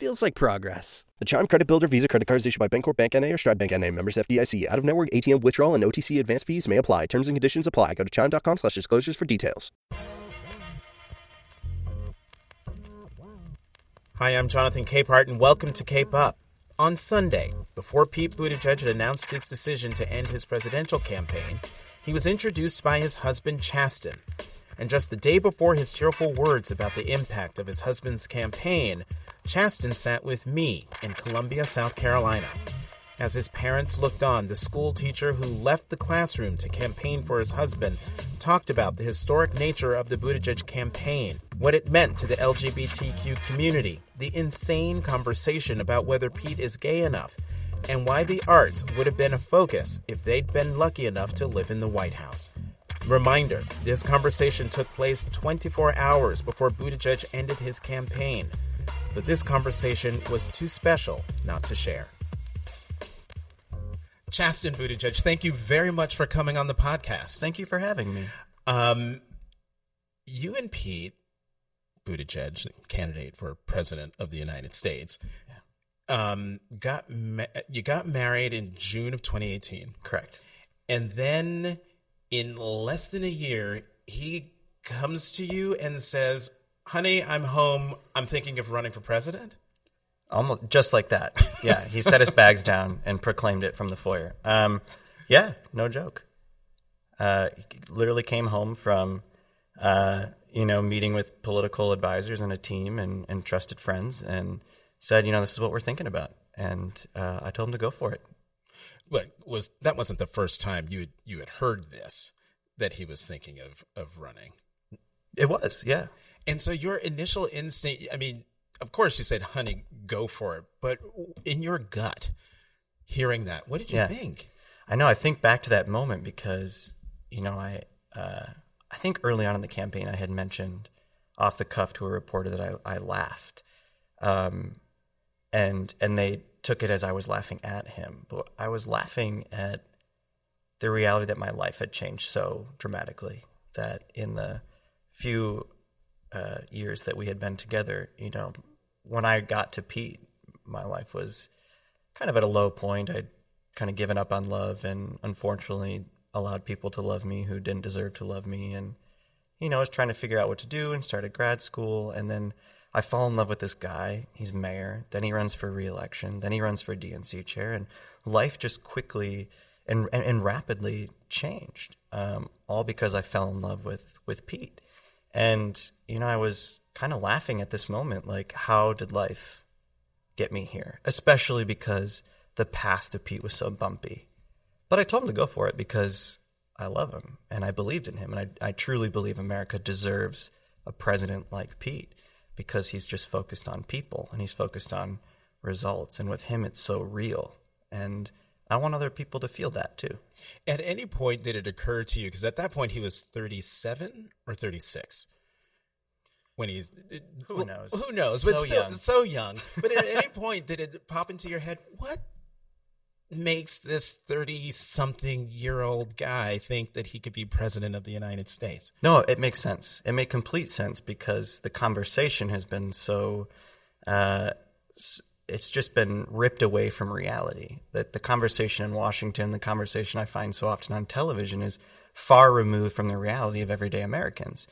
Feels like progress. The Chime Credit Builder Visa Credit Card is issued by Bancorp Bank NA or Stride Bank NA. Members FDIC. Out of network ATM withdrawal and OTC advance fees may apply. Terms and conditions apply. Go to chime.com slash disclosures for details. Hi, I'm Jonathan Capehart, and welcome to Cape Up. On Sunday, before Pete Buttigieg had announced his decision to end his presidential campaign, he was introduced by his husband, Chasten. And just the day before his tearful words about the impact of his husband's campaign, Chasten sat with me in Columbia, South Carolina. As his parents looked on, the school teacher who left the classroom to campaign for his husband talked about the historic nature of the Buttigieg campaign, what it meant to the LGBTQ community, the insane conversation about whether Pete is gay enough, and why the arts would have been a focus if they'd been lucky enough to live in the White House. Reminder this conversation took place 24 hours before Buttigieg ended his campaign, but this conversation was too special not to share. Chasten Buttigieg, thank you very much for coming on the podcast. Thank you for having me. Um, you and Pete Buttigieg, candidate for president of the United States, um, got ma- you got married in June of 2018, Correct. and then in less than a year, he comes to you and says, "Honey, I'm home. I'm thinking of running for president." Almost just like that. Yeah, he set his bags down and proclaimed it from the foyer. Um, yeah, no joke. Uh, he literally came home from, uh, you know, meeting with political advisors and a team and, and trusted friends, and said, you know, this is what we're thinking about. And uh, I told him to go for it. But was that wasn't the first time you had, you had heard this that he was thinking of of running. It was, yeah. And so your initial instinct, I mean, of course you said, honey, go for it. But in your gut, hearing that, what did you Yeah. think? I know. I think back to that moment because you know I uh, I think early on in the campaign I had mentioned off the cuff to a reporter that I, I laughed, um, and and they took it as I was laughing at him, but I was laughing at the reality that my life had changed so dramatically that in the few uh, years that we had been together, you know, when I got to Pete, my life was kind of at a low point. I'd kind of given up on love and unfortunately allowed people to love me who didn't deserve to love me. And, you know, I was trying to figure out what to do and started grad school. And then I fall in love with this guy. He's mayor. Then he runs for reelection. Then he runs for DNC chair. And life just quickly and, and, and rapidly changed, um, all because I fell in love with, with Pete. And, you know, I was kind of laughing at this moment like, how did life get me here? Especially because the path to Pete was so bumpy. But I told him to go for it because I love him and I believed in him. And I, I truly believe America deserves a president like Pete because he's just focused on people and he's focused on results. And with him, it's so real. And I want other people to feel that too. At any point did it occur to you, because at that point he was 37 or 36? When he's Who well, knows? Who knows? But So still, young. so young. But at any point did it pop into your head? What makes this 30 something year old guy think that he could be president of the United States? No, it makes sense. It made complete sense because the conversation has been so. Uh, it's just been ripped away from reality. That the conversation in Washington, the conversation I find so often on television, is far removed from the reality of everyday Americans.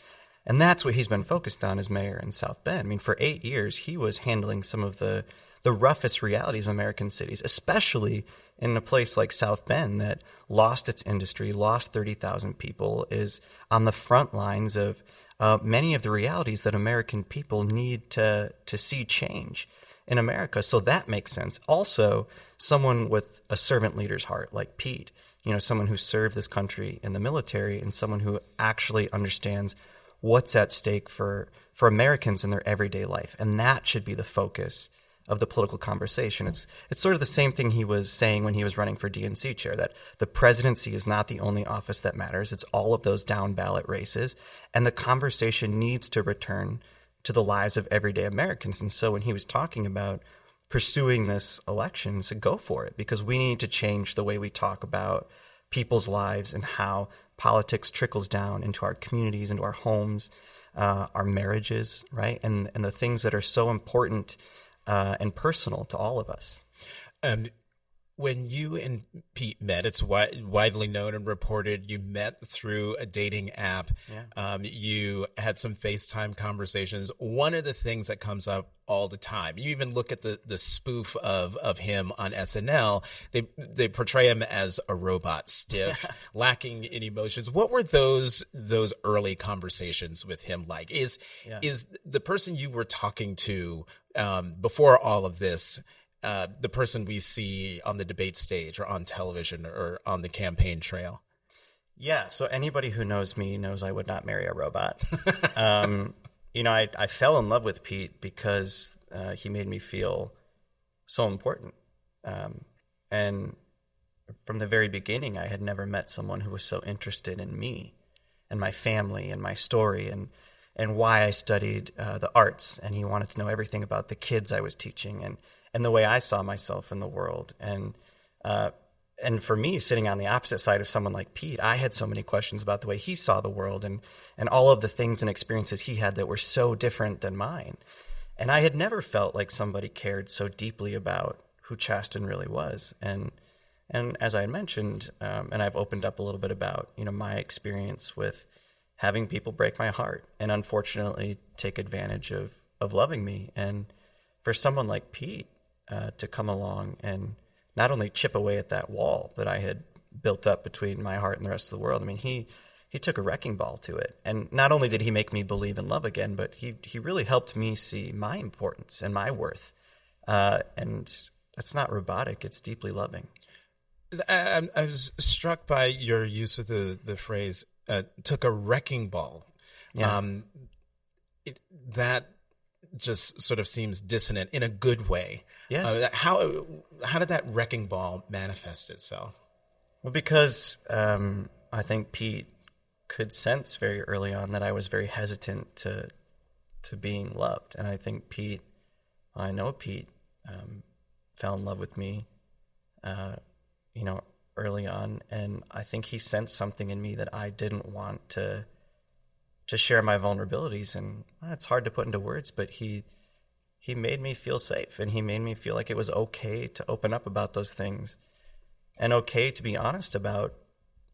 And that's what he's been focused on as mayor in South Bend. I mean, for eight years, he was handling some of the the roughest realities of American cities, especially in a place like South Bend that lost its industry, lost 30,000 people, is on the front lines of uh, many of the realities that American people need to, to see change in America. So that makes sense. Also, someone with a servant leader's heart like Pete, you know, someone who served this country in the military and someone who actually understands what's at stake for, for Americans in their everyday life. And that should be the focus of the political conversation. It's it's sort of the same thing he was saying when he was running for DNC chair that the presidency is not the only office that matters. It's all of those down ballot races, and the conversation needs to return to the lives of everyday Americans. And so when he was talking about pursuing this election, so go for it because we need to change the way we talk about people's lives and how politics trickles down into our communities, into our homes, uh, our marriages, right, and and the things that are so important uh, and personal to all of us. Um, when you and Pete met, it's wi- widely known and reported you met through a dating app. Yeah. Um, you had some FaceTime conversations. One of the things that comes up all the time, you even look at the, the spoof of, of him on SNL. They they portray him as a robot, stiff, lacking in emotions. What were those those early conversations with him like? Is yeah. is the person you were talking to um, before all of this? Uh, the person we see on the debate stage or on television or on the campaign trail. Yeah. So anybody who knows me knows I would not marry a robot. um, you know, I, I fell in love with Pete because uh, he made me feel so important. Um, and from the very beginning, I had never met someone who was so interested in me and my family and my story and and why I studied uh, the arts. And he wanted to know everything about the kids I was teaching and and the way I saw myself in the world. And uh, and for me, sitting on the opposite side of someone like Pete, I had so many questions about the way he saw the world and and all of the things and experiences he had that were so different than mine. And I had never felt like somebody cared so deeply about who Chasten really was. And and as I had mentioned, um, and I've opened up a little bit about you know my experience with having people break my heart and unfortunately take advantage of of loving me. And for someone like Pete, uh, to come along and not only chip away at that wall that I had built up between my heart and the rest of the world. I mean, he he took a wrecking ball to it, and not only did he make me believe in love again, but he he really helped me see my importance and my worth. Uh, and that's not robotic; it's deeply loving. I, I, was struck by your use of the the phrase uh, "took a wrecking ball." Yeah. Um, it, that just sort of seems dissonant in a good way. Yes. Uh, how how did that wrecking ball manifest itself? Well, because um, I think Pete could sense very early on that I was very hesitant to to being loved, and I think Pete, I know Pete, um, fell in love with me, uh, you know, early on, and I think he sensed something in me that I didn't want to to share my vulnerabilities and well, it's hard to put into words but he he made me feel safe and he made me feel like it was okay to open up about those things and okay to be honest about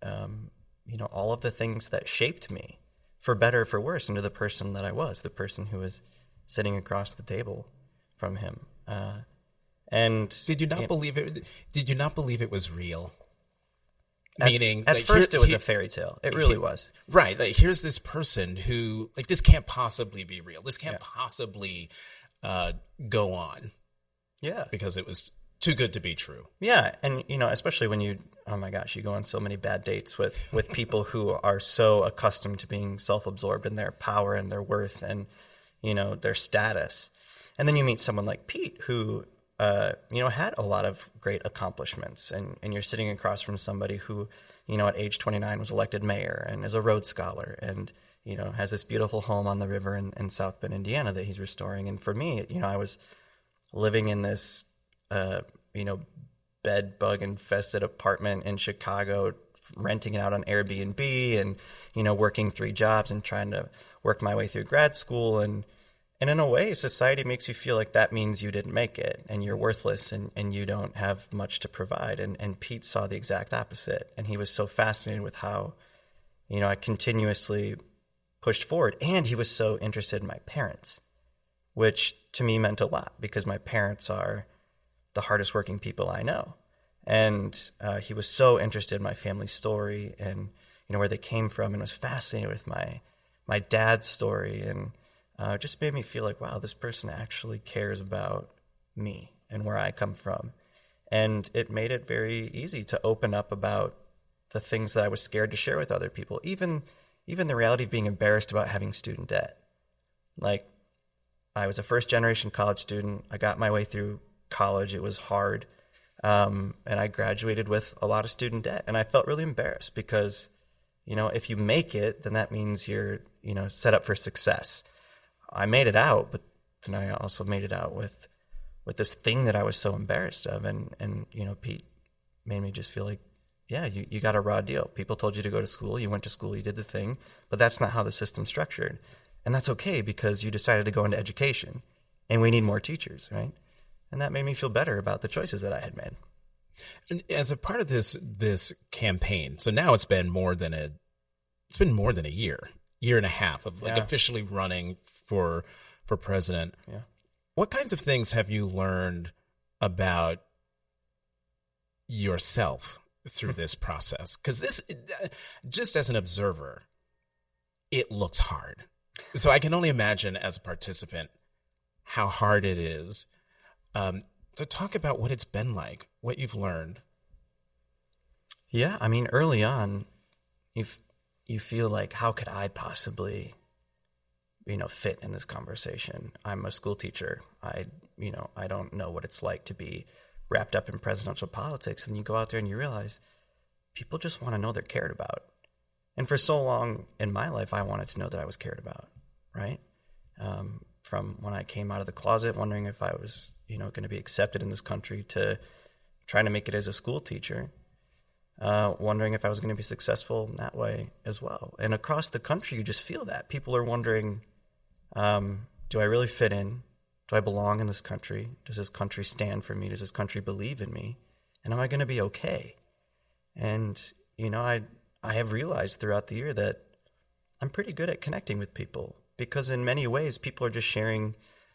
um, you know all of the things that shaped me for better or for worse into the person that I was the person who was sitting across the table from him uh, and did you not you believe it did you not believe it was real Meaning, at, at like, first here, it was he, a fairy tale. It really he, was. Right. Like, here's this person who, like, this can't possibly be real. This can't yeah. possibly uh, go on. Yeah. Because it was too good to be true. Yeah, and you know, especially when you, oh my gosh, you go on so many bad dates with with people who are so accustomed to being self-absorbed in their power and their worth and you know their status, and then you meet someone like Pete who uh, you know, had a lot of great accomplishments. And, and you're sitting across from somebody who, you know, at age 29 was elected mayor and is a Rhodes Scholar and, you know, has this beautiful home on the river in, in South Bend, Indiana that he's restoring. And for me, you know, I was living in this, uh, you know, bed bug infested apartment in Chicago, renting it out on Airbnb and, you know, working three jobs and trying to work my way through grad school. And, and in a way, society makes you feel like that means you didn't make it and you're worthless and, and you don't have much to provide. And, and Pete saw the exact opposite. And he was so fascinated with how, you know, I continuously pushed forward. And he was so interested in my parents, which to me meant a lot because my parents are the hardest working people I know. And uh, he was so interested in my family story and, you know, where they came from and was fascinated with my, my dad's story and, uh, just made me feel like, wow, this person actually cares about me and where I come from. And it made it very easy to open up about the things that I was scared to share with other people, even even the reality of being embarrassed about having student debt. Like I was a first generation college student. I got my way through college. It was hard. Um, and I graduated with a lot of student debt. And I felt really embarrassed because, you know, if you make it, then that means you're, you know, set up for success. I made it out, but then I also made it out with with this thing that I was so embarrassed of. And, and you know, Pete made me just feel like, yeah, you, you got a raw deal. People told you to go to school, you went to school, you did the thing, but that's not how the system's structured. And that's okay because you decided to go into education and we need more teachers, right? And that made me feel better about the choices that I had made. And as a part of this this campaign, so now it's been more than a it's been more than a year, year and a half of like Yeah. officially running for for president. Yeah. What kinds of things have you learned about yourself through this process? Because this, just as an observer, it looks hard. So I can only imagine as a participant how hard it is. Um, so talk about what it's been like, what you've learned. Yeah, I mean, early on, you you feel like how could I possibly, you know, fit in this conversation? I'm a school teacher. I, you know, I don't know what it's like to be wrapped up in presidential politics. And you go out there and you realize people just want to know they're cared about. And for so long in my life, I wanted to know that I was cared about, right? Um, from when I came out of the closet, wondering if I was, you know, going to be accepted in this country, to trying to make it as a school teacher uh, wondering if I was going to be successful that way as well. And across the country, you just feel that people are wondering, um, do I really fit in? Do I belong in this country? Does this country stand for me? Does this country believe in me? And am I going to be okay? And you know, I I have realized throughout the year that I'm pretty good at connecting with people because in many ways people are just sharing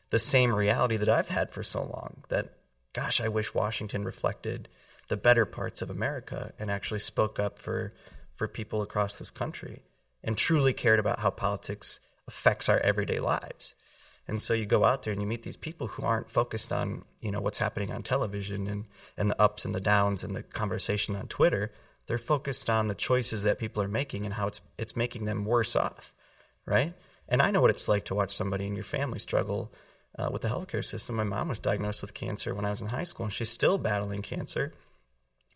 the same reality that I've had for so long that gosh, I wish Washington reflected the better parts of America and actually spoke up for for people across this country and truly cared about how politics affects our everyday lives. And so you go out there and you meet these people who aren't focused on, you know, what's happening on television and, and the ups and the downs and the conversation on Twitter. They're focused on the choices that people are making and how it's it's making them worse off, right? And I know what it's like to watch somebody in your family struggle uh, with the healthcare system. My mom was diagnosed with cancer when I was in high school, and she's still battling cancer.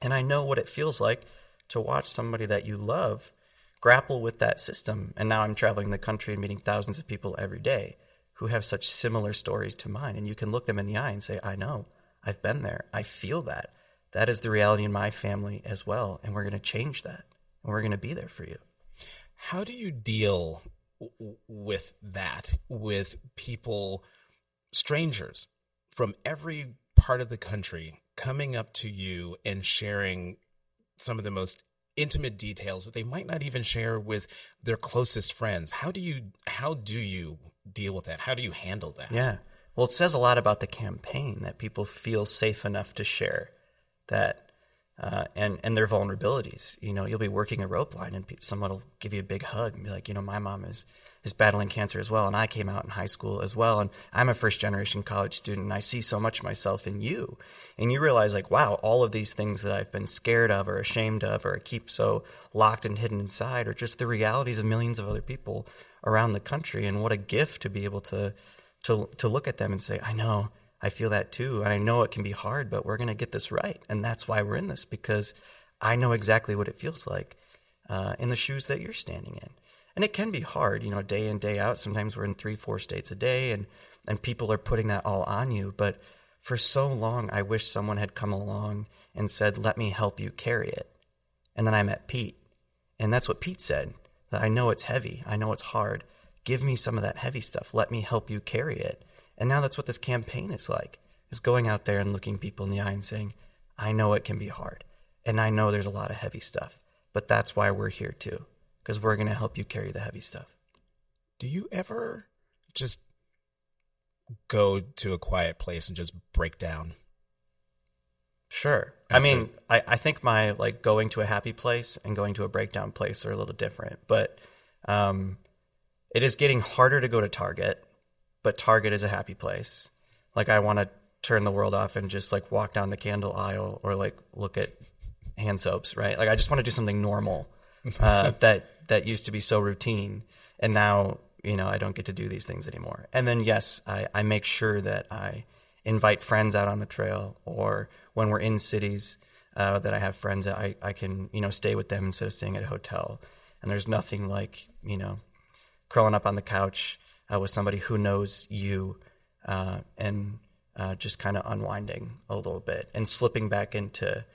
And I know what it feels like to watch somebody that you love grapple with that system. And now I'm traveling the country and meeting thousands of people every day who have such similar stories to mine. And you can look them in the eye and say, I know, I've been there, I feel that. That is the reality in my family as well. And we're going to change that. And we're going to be there for you. How do you deal with that, with people, strangers from every part of the country coming up to you and sharing some of the most intimate details that they might not even share with their closest friends? How do you how do you deal with that? How do you handle that? Yeah. Well, it says a lot about the campaign that people feel safe enough to share that uh, and and their vulnerabilities. You know, you'll be working a rope line and someone will give you a big hug and be like, you know, my mom is is battling cancer as well, and I came out in high school as well, and I'm a first generation college student, and I see so much myself in you, and you realize like, wow, all of these things that I've been scared of or ashamed of or keep so locked and hidden inside are just the realities of millions of other people around the country, and what a gift to be able to to to look at them and say, I know. I feel that too. And I know it can be hard, but we're going to get this right. And that's why we're in this because I know exactly what it feels like uh, in the shoes that you're standing in. And it can be hard, you know, day in, day out. Sometimes we're in three, four states a day and, and people are putting that all on you. But for so long, I wish someone had come along and said, let me help you carry it. And then I met Pete. And that's what Pete said that I know it's heavy. I know it's hard. Give me some of that heavy stuff. Let me help you carry it. And now that's what this campaign is like, is going out there and looking people in the eye and saying, I know it can be hard. And I know there's a lot of heavy stuff, but that's why we're here too, because we're going to help you carry the heavy stuff. Do you ever just go to a quiet place and just break down? Sure. I mean, I, I think my like going to a happy place and going to a breakdown place are a little different, but um, it is getting harder to go to Target, but Target is a happy place. Like I want to turn the world off and just like walk down the candle aisle or like look at hand soaps, right? Like I just want to do something normal uh, that that used to be so routine, and now you know, I don't get to do these things anymore. And then, yes, I, I make sure that I invite friends out on the trail or when we're in cities uh, that I have friends that I, I can, you know, stay with them instead of staying at a hotel. And there's nothing like, you know, curling up on the couch uh, with somebody who knows you uh, and uh, just kind of unwinding a little bit and slipping back into,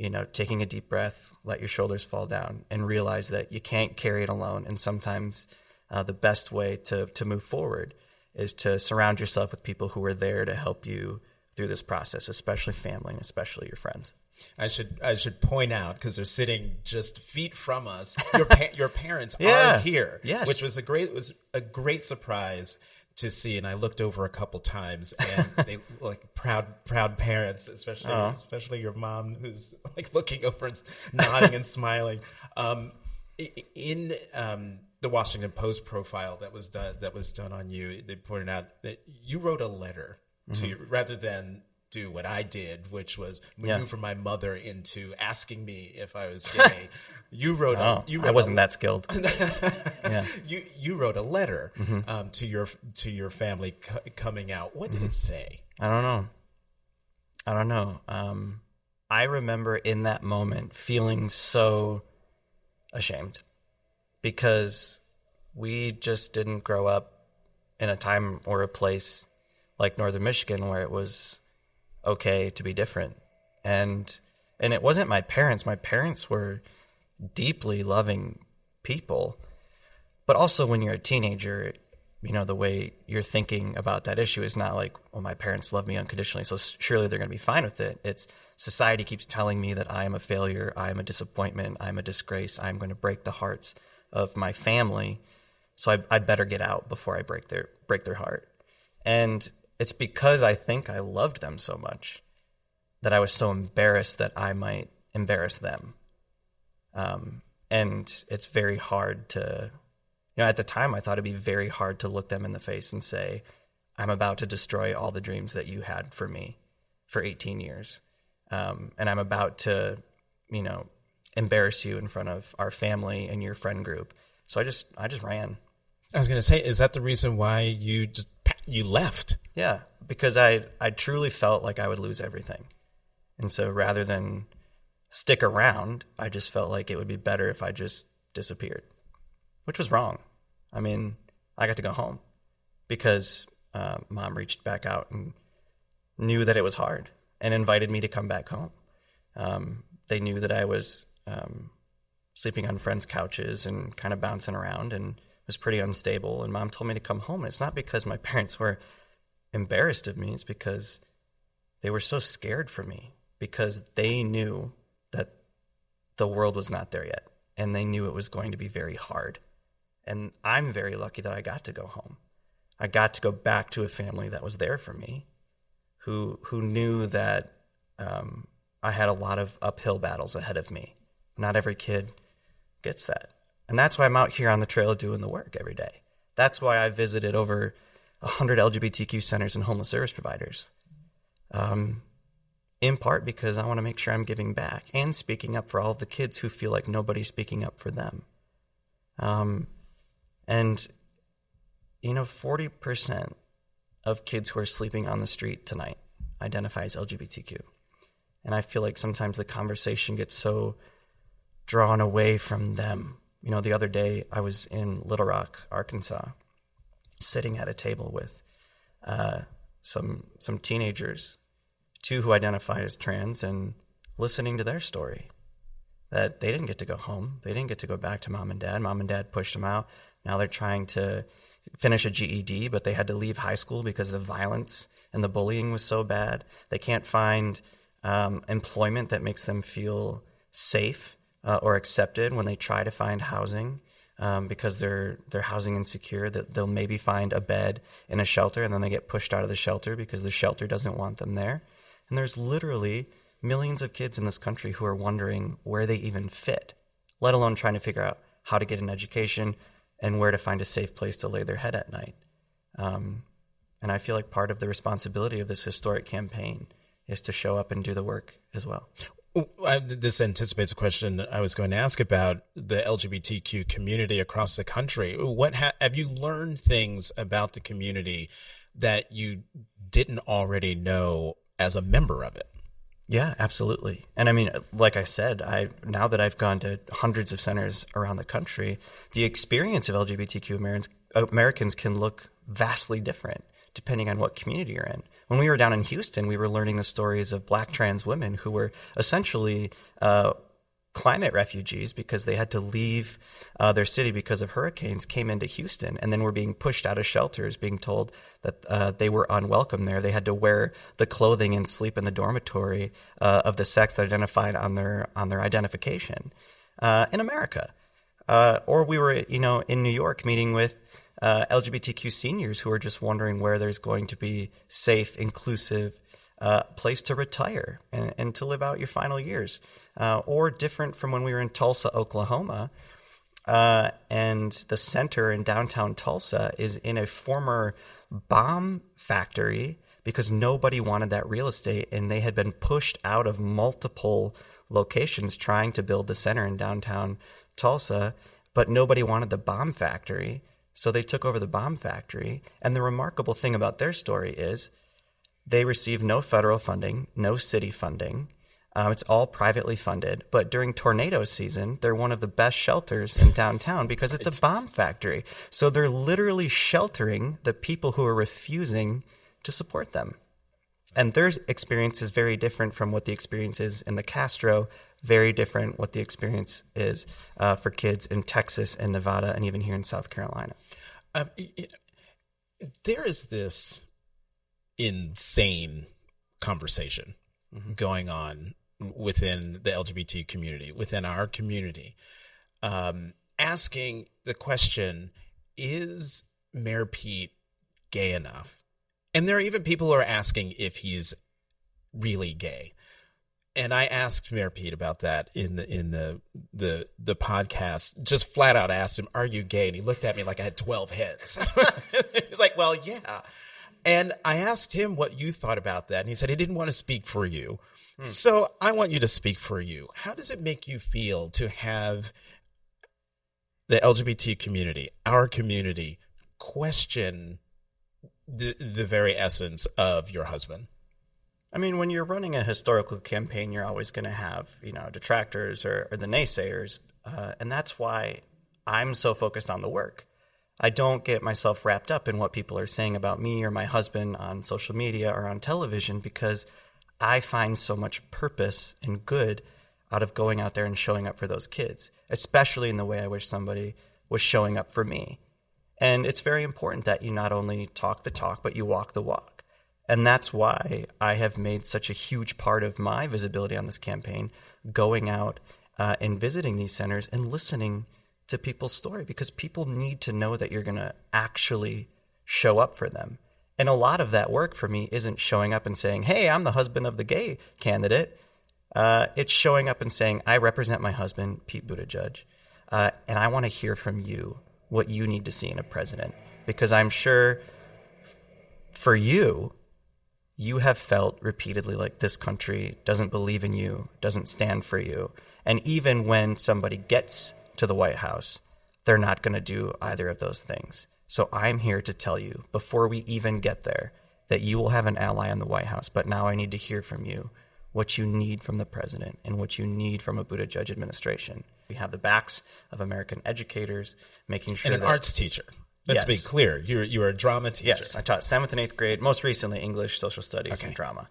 you know, taking a deep breath, let your shoulders fall down, and realize that you can't carry it alone. And sometimes uh, the best way to to move forward is to surround yourself with people who are there to help you through this process, especially family and especially your friends. I should I should point out because they're sitting just feet from us. Your pa- your parents Yeah. are here, Yes. which was a great was a great surprise to see. And I looked over a couple times, and they like proud proud parents, especially especially your mom, who's like looking over and nodding and smiling. Um, in um, the Washington Post profile that was done that was done on you, they pointed out that you wrote a letter to Mm-hmm. your, rather than do what I did, which was Yeah. maneuver my mother into asking me if I was gay. you wrote Oh, a, you I wasn't a, that skilled. yeah. you you wrote a letter Mm-hmm. um, to your to your family co- coming out. What Mm-hmm. did it say? I don't know. I don't know. Um, I remember in that moment feeling so ashamed because we just didn't grow up in a time or a place like Northern Michigan where it was okay to be different. And and it wasn't my parents. My parents were deeply loving people. But also when you're a teenager, you know, the way you're thinking about that issue is not like, well, my parents love me unconditionally, so surely they're going to be fine with it. It's society keeps telling me that I am a failure, I am a disappointment, I'm a disgrace, I'm going to break the hearts of my family. So I, I better get out before I break their break their heart. And it's because I think I loved them so much that I was so embarrassed that I might embarrass them. Um, and it's very hard to, you know, at the time I thought it'd be very hard to look them in the face and say, I'm about to destroy all the dreams that you had for me for 18 years. Um, and I'm about to, you know, embarrass you in front of our family and your friend group. So I just, I just ran. I was going to say, is that the reason why you just you left? Yeah, because I I truly felt like I would lose everything. And so rather than stick around, I just felt like it would be better if I just disappeared. Which was wrong. I mean, I got to go home because uh, mom reached back out and knew that it was hard and invited me to come back home. Um, they knew that I was um, sleeping on friends' couches and kind of bouncing around and was pretty unstable. And mom told me to come home. And it's not because my parents were embarrassed of me, it's because they were so scared for me because they knew that the world was not there yet and they knew it was going to be very hard. And I'm very lucky that I got to go home. I got to go back to a family that was there for me, who who knew that um, I had a lot of uphill battles ahead of me. Not every kid gets that, and that's why I'm out here on the trail doing the work every day. That's why I visited over hundred LGBTQ centers and homeless service providers. Um, in part because I want to make sure I'm giving back and speaking up for all of the kids who feel like nobody's speaking up for them. Um, and, you know, 40% of kids who are sleeping on the street tonight identify as LGBTQ. And I feel like sometimes the conversation gets so drawn away from them. You know, the other day I was in Little Rock, Arkansas, sitting at a table with uh, some some teenagers, two who identified as trans, and listening to their story. That they didn't get to go home. They didn't get to go back to mom and dad. Mom and dad pushed them out. Now they're trying to finish a GED, but they had to leave high school because the violence and the bullying was so bad. They can't find um, employment that makes them feel safe uh, or accepted when they try to find housing um, because they're they're housing insecure. That they'll maybe find a bed in a shelter and then they get pushed out of the shelter because the shelter doesn't want them there. And there's literally millions of kids in this country who are wondering where they even fit, let alone trying to figure out how to get an education and where to find a safe place to lay their head at night. Um, and I feel like part of the responsibility of this historic campaign is to show up and do the work as well. This anticipates a question I was going to ask about the LGBTQ community across the country. What ha- have you learned things about the community that you didn't already know as a member of it? Yeah, absolutely. And I mean, like I said, I now that I've gone to hundreds of centers around the country, the experience of LGBTQ Americans Americans can look vastly different depending on what community you're in. When we were down in Houston, we were learning the stories of black trans women who were essentially uh, climate refugees because they had to leave uh, their city because of hurricanes came into Houston and then were being pushed out of shelters, being told that uh, they were unwelcome there. They had to wear the clothing and sleep in the dormitory uh, of the sex that identified on their on their identification uh, in America. Uh, or we were, you know, in New York meeting with uh, LGBTQ seniors who are just wondering where there's going to be safe, inclusive uh, place to retire and, and, to live out your final years. Uh, or different from when we were in Tulsa, Oklahoma. Uh, and the center in downtown Tulsa is in a former bomb factory because nobody wanted that real estate and they had been pushed out of multiple locations trying to build the center in downtown Tulsa, but nobody wanted the bomb factory. So they took over the bomb factory. And the remarkable thing about their story is they receive no federal funding, no city funding. Um, it's all privately funded. But during tornado season, they're one of the best shelters in downtown because it's a bomb factory. So they're literally sheltering the people who are refusing to support them. And their experience is very different from what the experience is in the Castro, very different what the experience is uh, for kids in Texas and Nevada and even here in South Carolina. Um, there is this insane conversation mm-hmm. going on within the LGBT community, within our community, um, asking the question Is Mayor Pete gay enough? And there are even people who are asking if he's really gay and I asked Mayor Pete about that in the in the the the podcast. Just flat out asked him, "Are you gay?" And he looked at me like I had twelve heads. He's like, "Well, yeah." And I asked him what you thought about that, and he said he didn't want to speak for you. Hmm. So I want you to speak for you. How does it make you feel to have the LGBT community, our community, question the the very essence of your husband? I mean, when you're running a historical campaign, you're always going to have, you know, detractors or, or the naysayers. Uh, and that's why I'm so focused on the work. I don't get myself wrapped up in what people are saying about me or my husband on social media or on television because I find so much purpose and good out of going out there and showing up for those kids, especially in the way I wish somebody was showing up for me. And it's very important that you not only talk the talk, but you walk the walk. And that's why I have made such a huge part of my visibility on this campaign going out uh, and visiting these centers and listening to people's story because people need to know that you're going to actually show up for them. And a lot of that work for me isn't showing up and saying, hey, I'm the husband of the gay candidate. Uh, it's showing up and saying, I represent my husband, Pete Buttigieg, uh, and I want to hear from you what you need to see in a president. Because I'm sure for you, you have felt repeatedly like this country doesn't believe in you, doesn't stand for you. And even when somebody gets to the White House, they're not going to do either of those things. So I'm here to tell you before we even get there that you will have an ally in the White House. But now I need to hear from you what you need from the president and what you need from a Buttigieg administration. We have the backs of American educators, making sure and an that, arts teacher. Let's yes. be clear. You're you're a drama teacher. Yes, I taught seventh and eighth grade. Most recently, English, social studies, okay. and drama.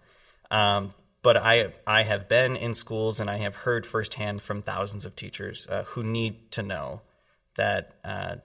Um, but I I have been in schools and I have heard firsthand from thousands of teachers uh, who need to know that uh,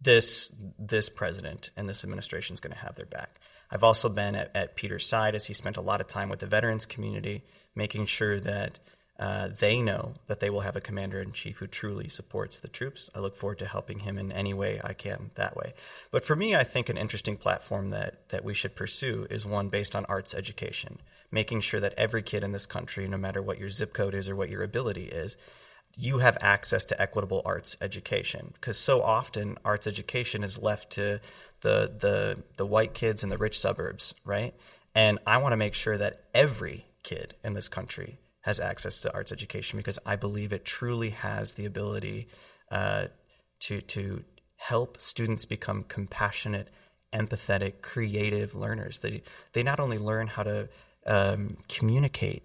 this this president and this administration is going to have their back. I've also been at, at Peter's side as he spent a lot of time with the veterans community, making sure that uh, they know that they will have a commander in chief who truly supports the troops. I look forward to helping him in any way I can that way. But for me, I think an interesting platform that, that we should pursue is one based on arts education, making sure that every kid in this country, no matter what your zip code is or what your ability is, you have access to equitable arts education. Because so often, arts education is left to the, the, the white kids in the rich suburbs, right? And I want to make sure that every kid in this country has access to arts education because I believe it truly has the ability uh, to to help students become compassionate, empathetic, creative learners. They they not only learn how to um, communicate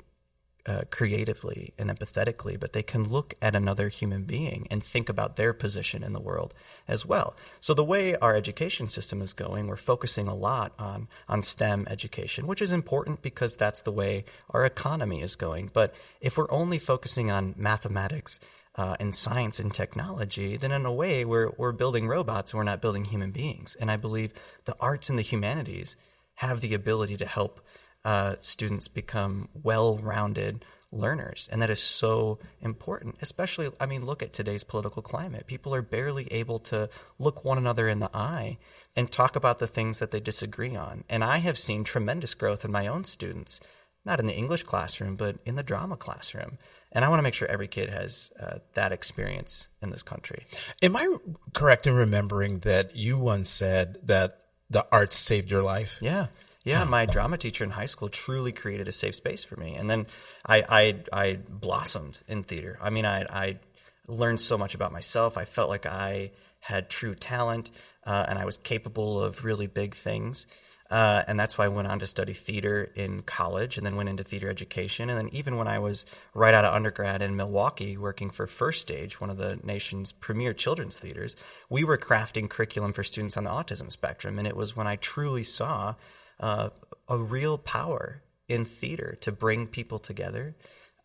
uh, creatively and empathetically, but they can look at another human being and think about their position in the world as well. So the way our education system is going, we're focusing a lot on on STEM education, which is important because that's the way our economy is going. But if we're only focusing on mathematics uh, and science and technology, then in a way we're we're building robots. And we're not building human beings. And I believe the arts and the humanities have the ability to help uh, students become well-rounded learners, and that is so important. Especially, I mean, look at today's political climate. People are barely able to look one another in the eye and talk about the things that they disagree on. And I have seen tremendous growth in my own students, not in the English classroom, but in the drama classroom. And I want to make sure every kid has uh, that experience in this country. Am I correct in remembering that you once said that the arts saved your life? Yeah. Yeah, my drama teacher in high school truly created a safe space for me, and then I I, I blossomed in theater. I mean, I I learned so much about myself. I felt like I had true talent, uh, and I was capable of really big things. Uh, and that's why I went on to study theater in college and then went into theater education. And then, even when I was right out of undergrad in Milwaukee working for First Stage, one of the nation's premier children's theaters, we were crafting curriculum for students on the autism spectrum. And it was when I truly saw uh, a real power in theater to bring people together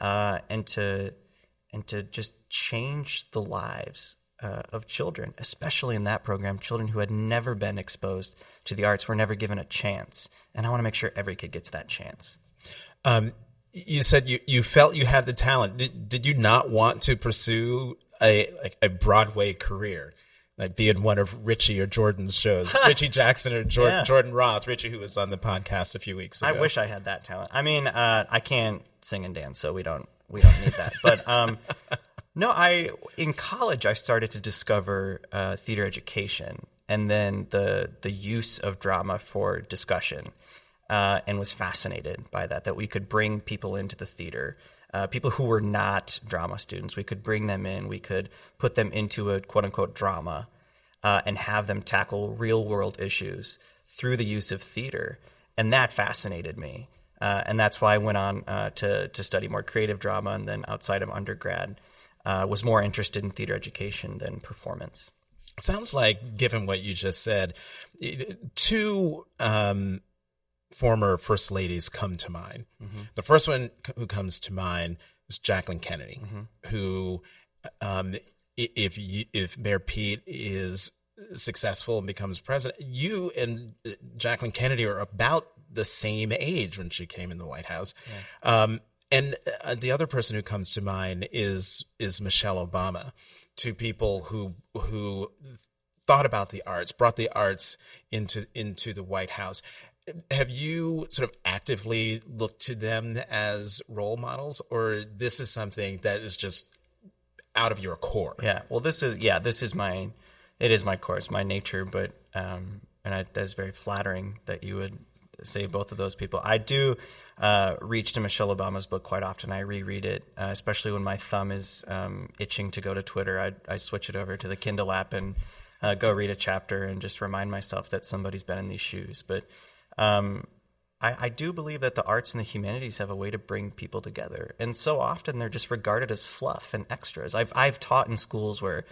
uh, and to and to just change the lives uh, of children, especially in that program, children who had never been exposed to the arts were never given a chance. And I want to make sure every kid gets that chance. Um, you said you, you felt you had the talent. Did, did you not want to pursue a like a Broadway career? Like be in one of Richie or Jordan's shows, Richie Jackson or Jordan, Yeah. Jordan Roth, Richie who was on the podcast a few weeks ago. I wish I had that talent. I mean, uh, I can't sing and dance, so we don't we don't need that. But um, no, I in college I started to discover uh, theater education and then the the use of drama for discussion, uh, and was fascinated by that. That we could bring people into the theater. Uh, people who were not drama students, we could bring them in. We could put them into a quote unquote drama uh, and have them tackle real world issues through the use of theater. And that fascinated me. Uh, and that's why I went on uh, to, to study more creative drama and then outside of undergrad uh, was more interested in theater education than performance. Sounds like, given what you just said, two um, former first ladies come to mind. The first one who comes to mind is Jacqueline Kennedy, who, um, if you, if Mayor Pete is successful and becomes president, you and uh, Jacqueline Kennedy are about the same age when she came in the White House. Um, and uh, the other person who comes to mind is is Michelle Obama. Two people who who thought about the arts, brought the arts into into the White House. Have you sort of actively looked to them as role models, or this is something that is just out of your core? Yeah. Well, this is yeah, this is my it is my core, it's my nature, but um, and I, that's very flattering that you would say both of those people. I do uh, reach to Michelle Obama's book quite often. I reread it, uh, especially when my thumb is um, itching to go to Twitter. I, I switch it over to the Kindle app and uh, go read a chapter and just remind myself that somebody's been in these shoes. But um, I, I do believe that the arts and the humanities have a way to bring people together, and so often they're just regarded as fluff and extras. I've I've taught in schools where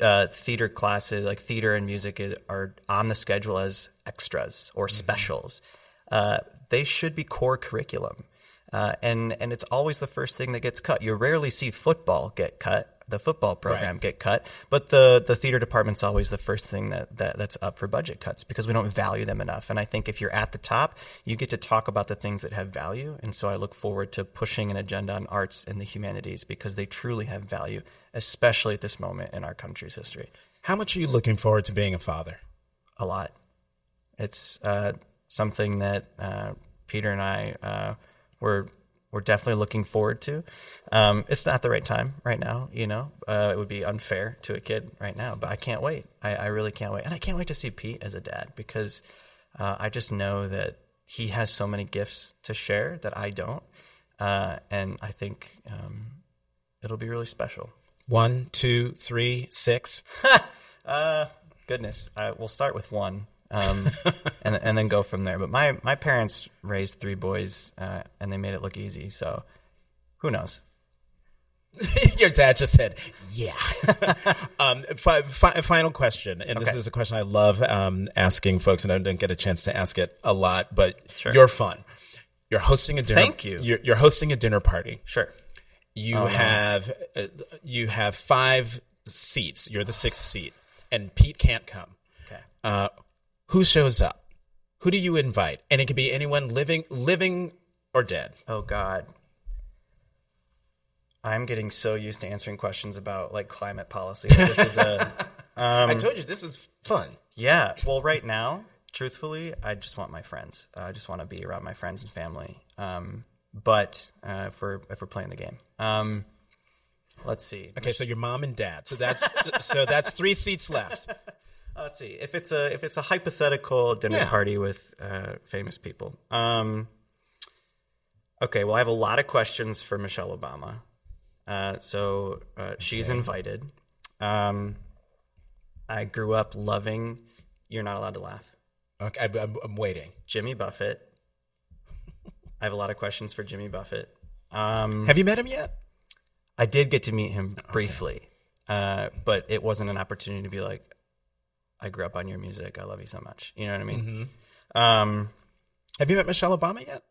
uh, theater classes, like theater and music, is, are on the schedule as extras or specials. Uh, they should be core curriculum, uh, and and it's always the first thing that gets cut. You rarely see football get cut. The football program Right. get cut, but the the theater department's always the first thing that, that that's up for budget cuts because we don't value them enough. And I think if you're at the top, you get to talk about the things that have value. And so I look forward to pushing an agenda on arts and the humanities because they truly have value, especially at this moment in our country's history. How much are you looking forward to being a father? A lot. It's uh, something that uh, Peter and I uh, were we're definitely looking forward to. Um, it's not the right time right now, you know. Uh, it would be unfair to a kid right now, but I can't wait. I, I really can't wait, and I can't wait to see Pete as a dad because uh, I just know that he has so many gifts to share that I don't, uh, and I think um, it'll be really special. One, two, three, six. Uh, goodness, I, we'll start with one, um, and and then go from there. But my my parents raised three boys, uh, and they made it look easy. So, who knows? Your dad just said, "Yeah." um, fi- fi- final question, and this is a question I love um, asking folks, and I don't get a chance to ask it a lot, but Sure. you're fun. You're hosting a dinner. Thank you. You're, you're hosting a dinner party. Sure. You Oh, have uh, you have five seats. You're the sixth seat, and Pete can't come. Okay. Uh, who shows up? Who do you invite? And it could be anyone living, living or dead. Oh God. I'm getting so used to answering questions about like climate policy. This is a I told you this was fun. yeah. Well, right now, truthfully, I just want my friends. Uh, I just want to be around my friends and family. Um, but uh, if we're if we're playing the game, um, let's see. Okay, so your mom and dad. So that's so that's three seats left. Uh, let's see if it's a if it's a hypothetical dinner Yeah. party with uh, famous people. Um, okay, well, I have a lot of questions for Michelle Obama. Uh, so uh, she's invited. Um, I grew up loving. You're not allowed to laugh. Okay, I, I'm, I'm waiting. Jimmy Buffett. I have a lot of questions for Jimmy Buffett. Um, Have you met him yet? I did get to meet him briefly, uh, but it wasn't an opportunity to be like, I grew up on your music. I love you so much. You know what I mean? Um, Have you met Michelle Obama yet?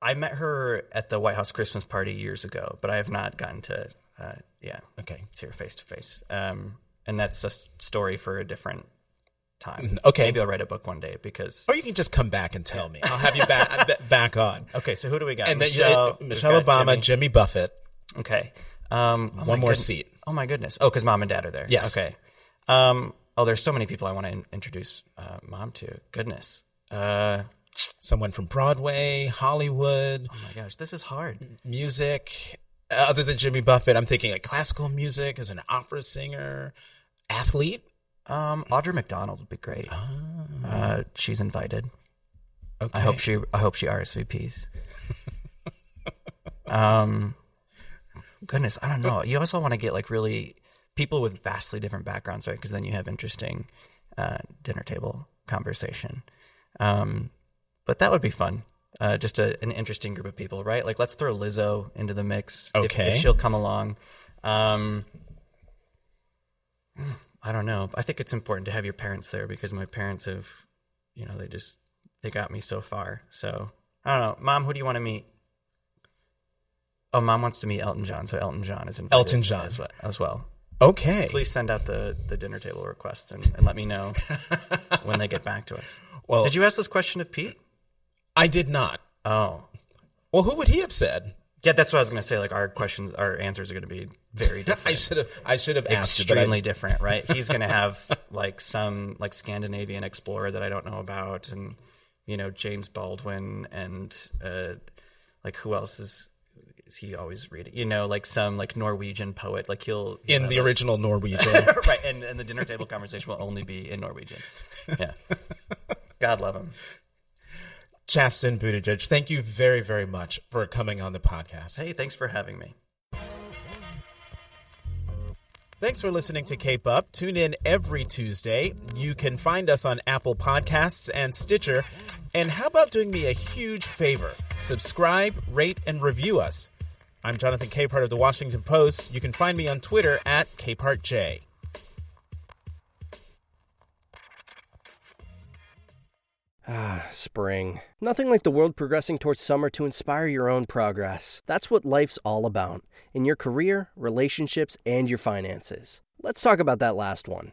I met her at the White House Christmas party years ago, but I have not gotten to, uh, yeah, Okay. see her face to face. Um, and that's a story for a different time. Mm, okay. Maybe I'll write a book one day because. Or you can just come back and tell me. I'll have you back back on. Okay, so who do we got? And then Michelle, Michelle, Michelle got Obama, Jimmy. Jimmy Buffett. Okay. Um, oh One more goodness. seat. Oh my goodness. Oh, because mom and dad are there. Yes. Okay. Um, oh, there's so many people I want to in- introduce uh, mom to. Goodness. Uh, Someone from Broadway, Hollywood, oh my gosh, this is hard. music. Uh, Other than Jimmy Buffett, I'm thinking like classical music as an opera singer, athlete. Um, Audra McDonald would be great. Uh, she's invited. Okay. I hope she. I hope she RSVPs. um, goodness, I don't know. You also want to get like really people with vastly different backgrounds, right? Because then you have interesting uh, dinner table conversation. Um, but that would be fun. Uh, just a, an interesting group of people, right? Like, let's throw Lizzo into the mix. if- if, she'll come along. Um, I don't know. I think it's important to have your parents there because my parents have, you know, they just they got me so far. So I don't know, mom. Who do you want to meet? Oh, mom wants to meet Elton John, so Elton John is invited. Elton John. as well. As well. Okay. Please send out the the dinner table request and, and let me know when they get back to us. Well, Did you ask this question of Pete? I did not. Oh, Well, who would he have said? yeah. That's what I was going to say. Like our questions, our answers are going to be very different. I should have. I should have asked. but I- extremely different, right? He's going to have like some like Scandinavian explorer that I don't know about, and you know James Baldwin, and uh, like who else is is he always reading? You know, like some like Norwegian poet. Like he'll, in have the a- original Norwegian. right, and, and the dinner table conversation will only be in Norwegian. Yeah, God love him. Chasten Buttigieg, thank you very, very much for coming on the podcast. Hey, thanks for having me. Thanks for listening to Cape Up. Tune in every Tuesday. You can find us on Apple Podcasts and Stitcher. And how about doing me a huge favor? Subscribe, rate, and review us. I'm Jonathan Capehart of the Washington Post. You can find me on Twitter at CapehartJ. Ah, spring. Nothing like the world progressing towards summer to inspire your own progress. That's what life's all about in your career, relationships, and your finances. Let's talk about that last one.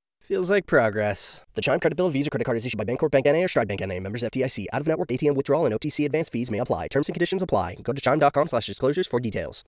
Feels like progress. The Chime Credit Bill Builder Visa Credit Card is issued by Bancorp Bank NA or Stride Bank NA. Members FDIC. Out-of-network ATM withdrawal and OTC advance fees may apply. Terms and conditions apply. Go to chime.com slash disclosures for details.